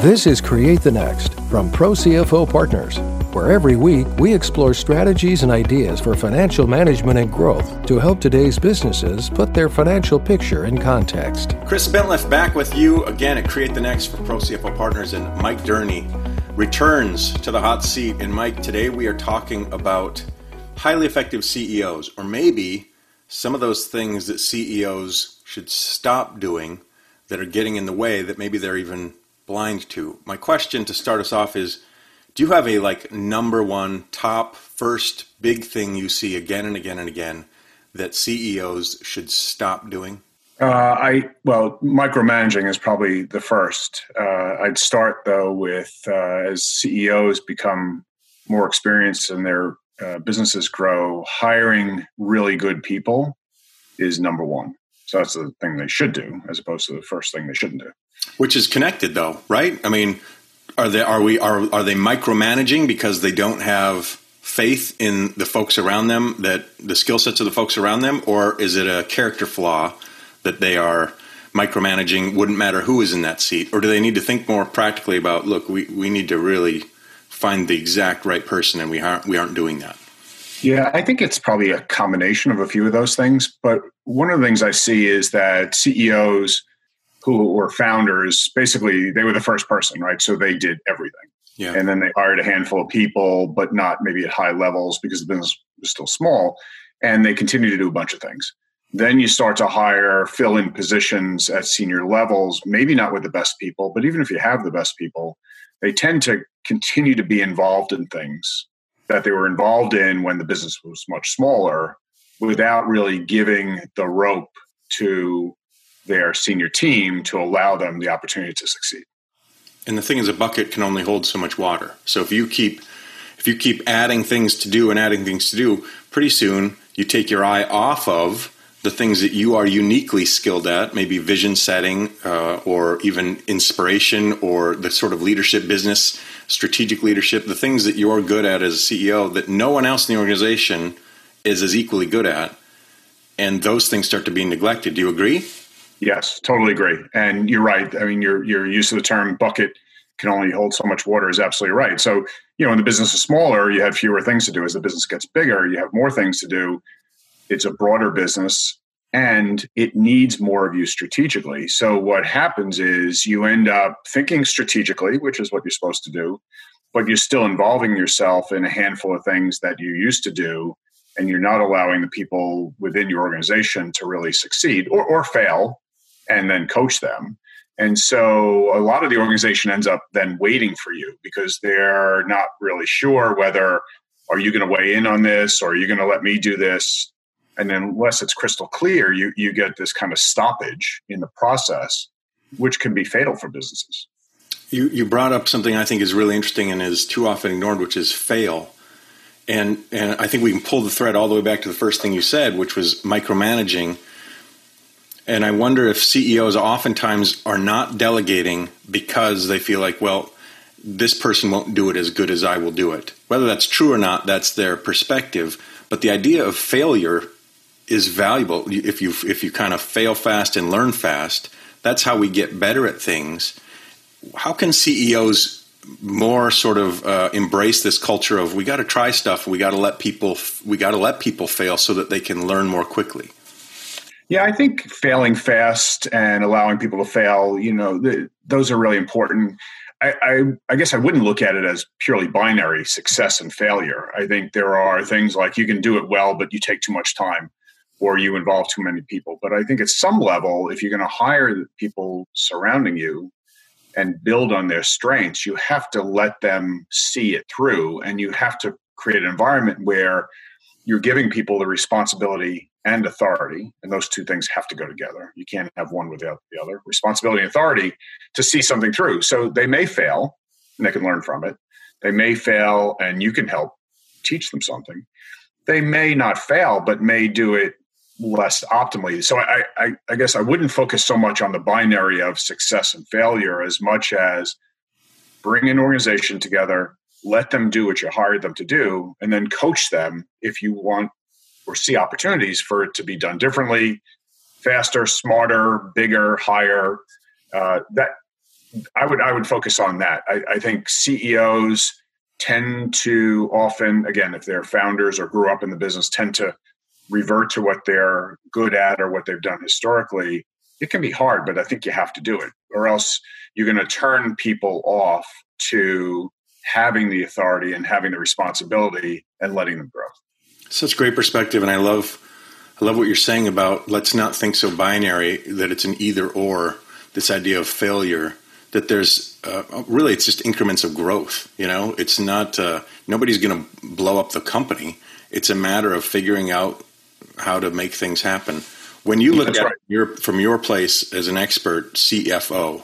This is Create the Next from Pro CFO Partners, where every week we explore strategies and ideas for financial management and growth to help today's businesses put their financial picture in context. Chris Bentliff back with you again at Create the Next for Pro CFO Partners, and Mike Durney returns to the hot seat. And Mike, today we are talking about highly effective CEOs, or maybe some of those things that CEOs should stop doing that are getting in the way that maybe they're even blind to. My question to start us off is do you have a like number one top first big thing you see again and again and again that CEOs should stop doing? Uh, I well, micromanaging is probably the first. Uh, I'd start though with uh, as CEOs become more experienced and their uh, businesses grow, hiring really good people is number one. So that's the thing they should do, as opposed to the first thing they shouldn't do. Which is connected, though, right? I mean, are they are we are are they micromanaging because they don't have faith in the folks around them that the skill sets of the folks around them, or is it a character flaw that they are micromanaging? Wouldn't matter who is in that seat, or do they need to think more practically about? Look, we we need to really find the exact right person, and we aren't we aren't doing that. Yeah, I think it's probably a combination of a few of those things. But one of the things I see is that CEOs who were founders, basically, they were the first person, right? So they did everything. Yeah. And then they hired a handful of people, but not maybe at high levels because the business was still small. And they continue to do a bunch of things. Then you start to hire, fill in positions at senior levels, maybe not with the best people, but even if you have the best people, they tend to continue to be involved in things that they were involved in when the business was much smaller without really giving the rope to their senior team to allow them the opportunity to succeed. And the thing is a bucket can only hold so much water. So if you keep if you keep adding things to do and adding things to do, pretty soon you take your eye off of the things that you are uniquely skilled at, maybe vision setting uh, or even inspiration or the sort of leadership business, strategic leadership, the things that you're good at as a CEO that no one else in the organization is as equally good at. And those things start to be neglected. Do you agree? Yes, totally agree. And you're right. I mean, your, your use of the term bucket can only hold so much water is absolutely right. So, you know, when the business is smaller, you have fewer things to do. As the business gets bigger, you have more things to do it's a broader business and it needs more of you strategically. So what happens is you end up thinking strategically, which is what you're supposed to do, but you're still involving yourself in a handful of things that you used to do and you're not allowing the people within your organization to really succeed or, or fail and then coach them. And so a lot of the organization ends up then waiting for you because they're not really sure whether are you going to weigh in on this or are you going to let me do this? And then unless it's crystal clear you you get this kind of stoppage in the process which can be fatal for businesses. You you brought up something i think is really interesting and is too often ignored which is fail. And and i think we can pull the thread all the way back to the first thing you said which was micromanaging and i wonder if ceos oftentimes are not delegating because they feel like well this person won't do it as good as i will do it whether that's true or not that's their perspective but the idea of failure is valuable if you if you kind of fail fast and learn fast. That's how we get better at things. How can CEOs more sort of uh, embrace this culture of we got to try stuff, we got to let people we got to let people fail so that they can learn more quickly. Yeah, I think failing fast and allowing people to fail, you know, the, those are really important. I, I, I, guess I wouldn't look at it as purely binary success and failure. I think there are things like you can do it well, but you take too much time or you involve too many people. But I think at some level, if you're going to hire people surrounding you and build on their strengths, you have to let them see it through and you have to create an environment where you're giving people the responsibility and authority, and those two things have to go together. You can't have one without the other. Responsibility and authority to see something through. So they may fail and they can learn from it. They may fail and you can help teach them something. They may not fail, but may do it less optimally. So I, I, I, guess I wouldn't focus so much on the binary of success and failure as much as bring an organization together, let them do what you hired them to do, and then coach them if you want or see opportunities for it to be done differently, faster, smarter, bigger, higher. Uh, that I would I would focus on that. I, I think CEOs tend to often, again, if they're founders or grew up in the business, tend to revert to what they're good at or what they've done historically. It can be hard, but I think you have to do it, or else you're going to turn people off to having the authority and having the responsibility and letting them grow. Such great perspective, and I love, I love what you're saying about let's not think so binary that it's an either or. This idea of failure that there's uh, really it's just increments of growth. You know, it's not uh, nobody's going to blow up the company. It's a matter of figuring out how to make things happen. When you look That's at right. your from your place as an expert CFO,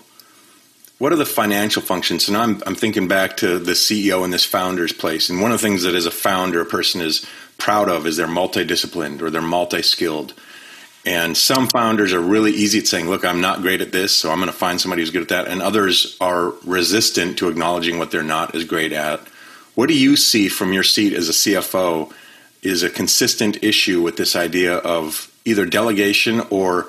what are the financial functions? And I'm I'm thinking back to the CEO and this founder's place. And one of the things that as a founder a person is proud of is they're multidisciplined or they're multi-skilled and some founders are really easy at saying, look, I'm not great at this, so I'm going to find somebody who's good at that. And others are resistant to acknowledging what they're not as great at. What do you see from your seat as a CFO is a consistent issue with this idea of either delegation or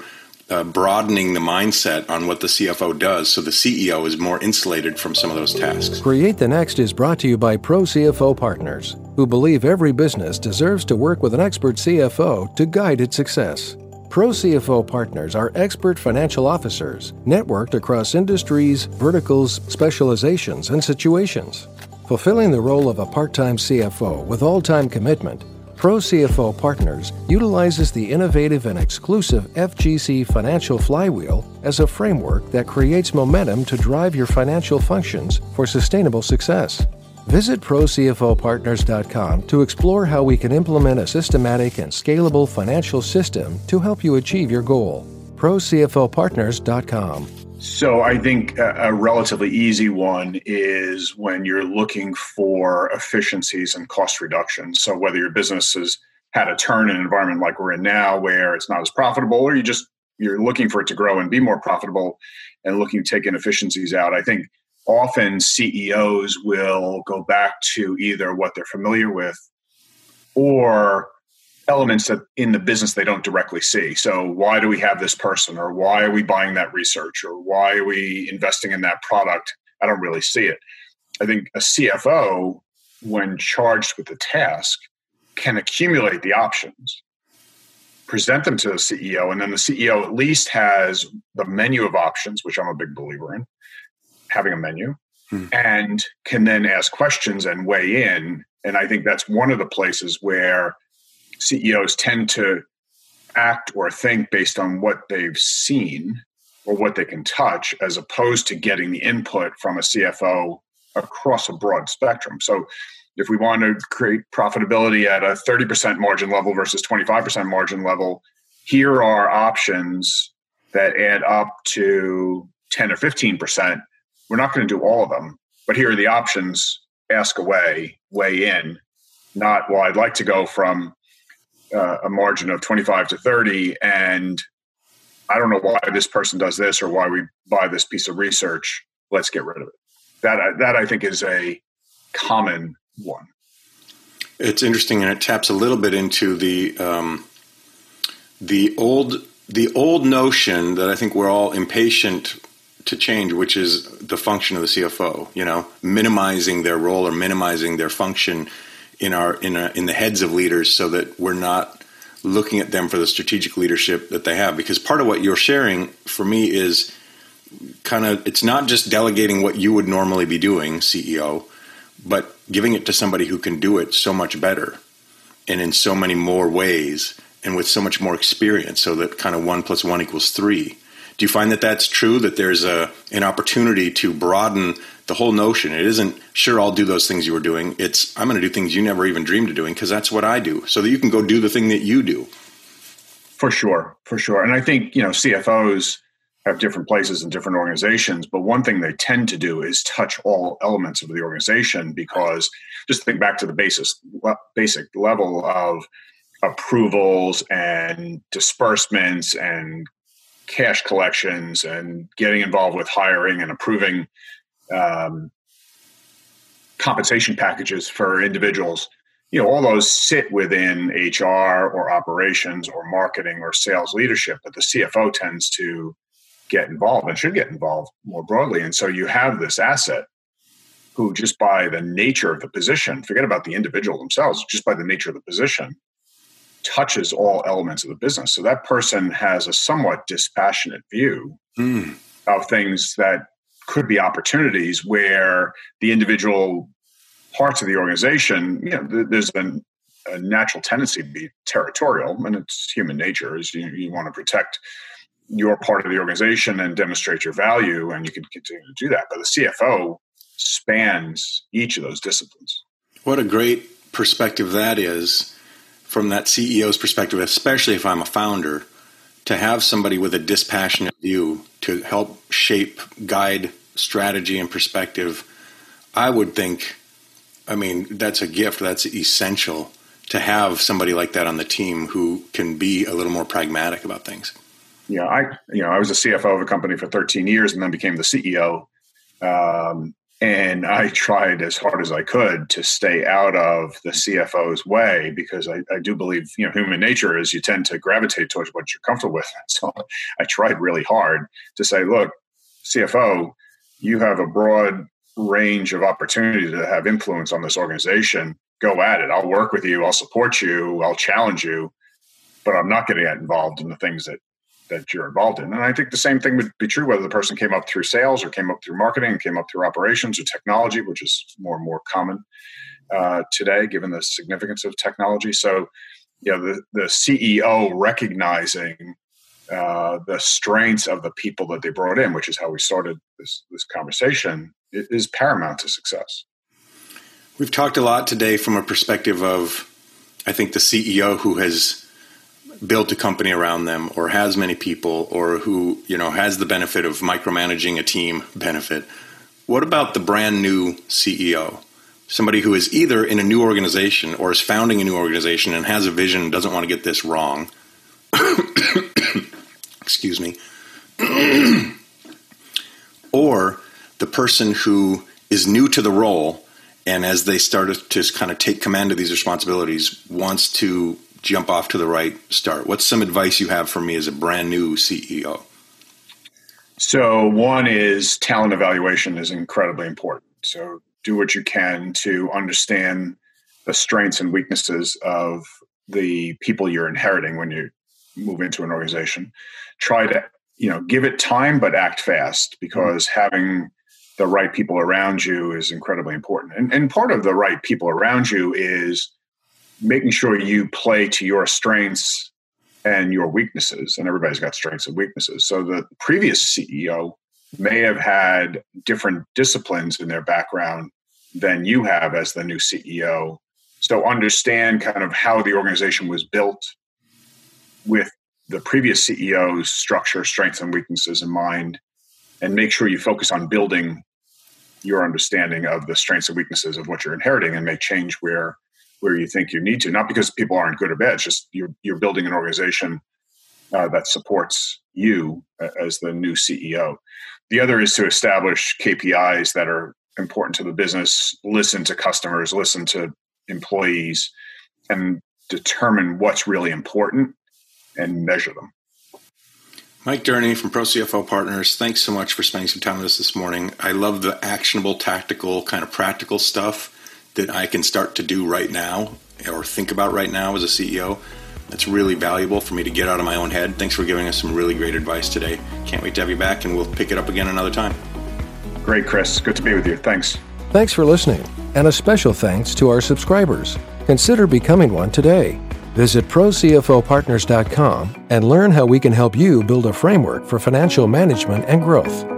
uh, broadening the mindset on what the CFO does so the CEO is more insulated from some of those tasks. Create the Next is brought to you by Pro CFO Partners, who believe every business deserves to work with an expert CFO to guide its success. Pro CFO partners are expert financial officers networked across industries, verticals, specializations, and situations. Fulfilling the role of a part time CFO with all time commitment, Pro CFO Partners utilizes the innovative and exclusive FGC Financial Flywheel as a framework that creates momentum to drive your financial functions for sustainable success. Visit ProCFOPartners.com to explore how we can implement a systematic and scalable financial system to help you achieve your goal. ProCFOPartners.com. So, I think a, relatively easy one is when you're looking for efficiencies and cost reductions. So, whether your business has had a turn in an environment like we're in now, where it's not as profitable, or you just you're looking for it to grow and be more profitable, and looking to take inefficiencies out, I think often CEOs will go back to either what they're familiar with or elements that in the business they don't directly see. So why do we have this person or why are we buying that research or why are we investing in that product? I don't really see it. I think a CFO when charged with the task can accumulate the options present them to the CEO and then the CEO at least has the menu of options which I'm a big believer in having a menu hmm. and can then ask questions and weigh in. And I think that's one of the places where CEOs tend to act or think based on what they've seen or what they can touch, as opposed to getting the input from a CFO across a broad spectrum. So if we want to create profitability at a 30% margin level versus 25% margin level, here are options that add up to 10 or 15% we're not going to do all of them, but here are the options. Ask away, weigh in, not, well, I'd like to go from uh, a margin of 25 to 30 and I don't know why this person does this or why we buy this piece of research. Let's get rid of it. That that I think is a common one. It's interesting, and it taps a little bit into the um, the old the old notion that I think we're all impatient to change, which is the function of the CFO. You know, minimizing their role or minimizing their function in our in a, in the heads of leaders, so that we're not looking at them for the strategic leadership that they have. Because part of what you're sharing for me is kind of it's not just delegating what you would normally be doing, CEO, but giving it to somebody who can do it so much better and in so many more ways and with so much more experience so that kind of one plus one equals three do you find that that's true? That there's a an opportunity to broaden the whole notion. It isn't sure I'll do those things you were doing. It's I'm going to do things you never even dreamed of doing because that's what I do. So that you can go do the thing that you do. For sure, for sure. And I think you know CFOs have different places in different organizations, but one thing they tend to do is touch all elements of the organization because just think back to the basis basic level of approvals and disbursements and cash collections and getting involved with hiring and approving um, compensation packages for individuals you know all those sit within hr or operations or marketing or sales leadership but the cfo tends to get involved and should get involved more broadly. And so you have this asset who, just by the nature of the position, forget about the individual themselves, just by the nature of the position, touches all elements of the business. So that person has a somewhat dispassionate view mm. of things that could be opportunities where the individual parts of the organization, you know, there's a, a natural tendency to be territorial, and it's human nature. Is you, you want to protect your part of the organization and demonstrate your value, and you can continue to do that. But the CFO spans each of those disciplines. What a great perspective that is from that CEO's perspective, especially if I'm a founder, to have somebody with a dispassionate view to help shape, guide strategy and perspective. I would think, I mean, that's a gift, that's essential to have somebody like that on the team who can be a little more pragmatic about things Yeah, I you know I was a CFO of a company for 13 years and then became the CEO. Um, and I tried as hard as I could to stay out of the CFO's way because I, I, do believe you know human nature is you tend to gravitate towards what you're comfortable with. So I tried really hard to say, look, CFO, you have a broad range of opportunity to have influence on this organization. Go at it. I'll work with you. I'll support you. I'll challenge you, but I'm not going to get involved in the things that that you're involved in. And I think the same thing would be true whether the person came up through sales or came up through marketing, came up through operations or technology, which is more and more common uh, today, given the significance of technology. So, you know, the, the CEO recognizing uh, the strengths of the people that they brought in, which is how we started this, this conversation, is paramount to success. We've talked a lot today from a perspective of, I think, the CEO who has built a company around them or has many people or who you know has the benefit of micromanaging a team benefit. What about the brand new ceo somebody who is either in a new organization or is founding a new organization and has a vision and doesn't want to get this wrong. Excuse me. Or the person who is new to the role and as they start to kind of take command of these responsibilities wants to jump off to the right start? What's some advice you have for me as a brand new CEO? So, one is talent evaluation is incredibly important. So, do what you can to understand the strengths and weaknesses of the people you're inheriting when you move into an organization. Try to, you know, give it time, but act fast because mm-hmm. having the right people around you is incredibly important. And, and part of the right people around you is making sure you play to your strengths and your weaknesses. And everybody's got strengths and weaknesses. So the previous CEO may have had different disciplines in their background than you have as the new CEO. So understand kind of how the organization was built with the previous CEO's structure, strengths, and weaknesses in mind, and make sure you focus on building your understanding of the strengths and weaknesses of what you're inheriting and make change where where you think you need to. Not because people aren't good or bad. Just you're you're building an organization uh, that supports you as the new CEO. The other is to establish KPIs that are important to the business. Listen to customers. Listen to employees, and determine what's really important and measure them. Mike Durney from Pro CFO Partners, thanks so much for spending some time with us this morning. I love the actionable, tactical, kind of practical stuff that I can start to do right now or think about right now as a CEO. That's really valuable for me to get out of my own head. Thanks for giving us some really great advice today. Can't wait to have you back, and we'll pick it up again another time. Great, Chris. Good to be with you. Thanks. Thanks for listening, and a special thanks to our subscribers. Consider becoming one today. Visit ProCFOPartners.com and learn how we can help you build a framework for financial management and growth.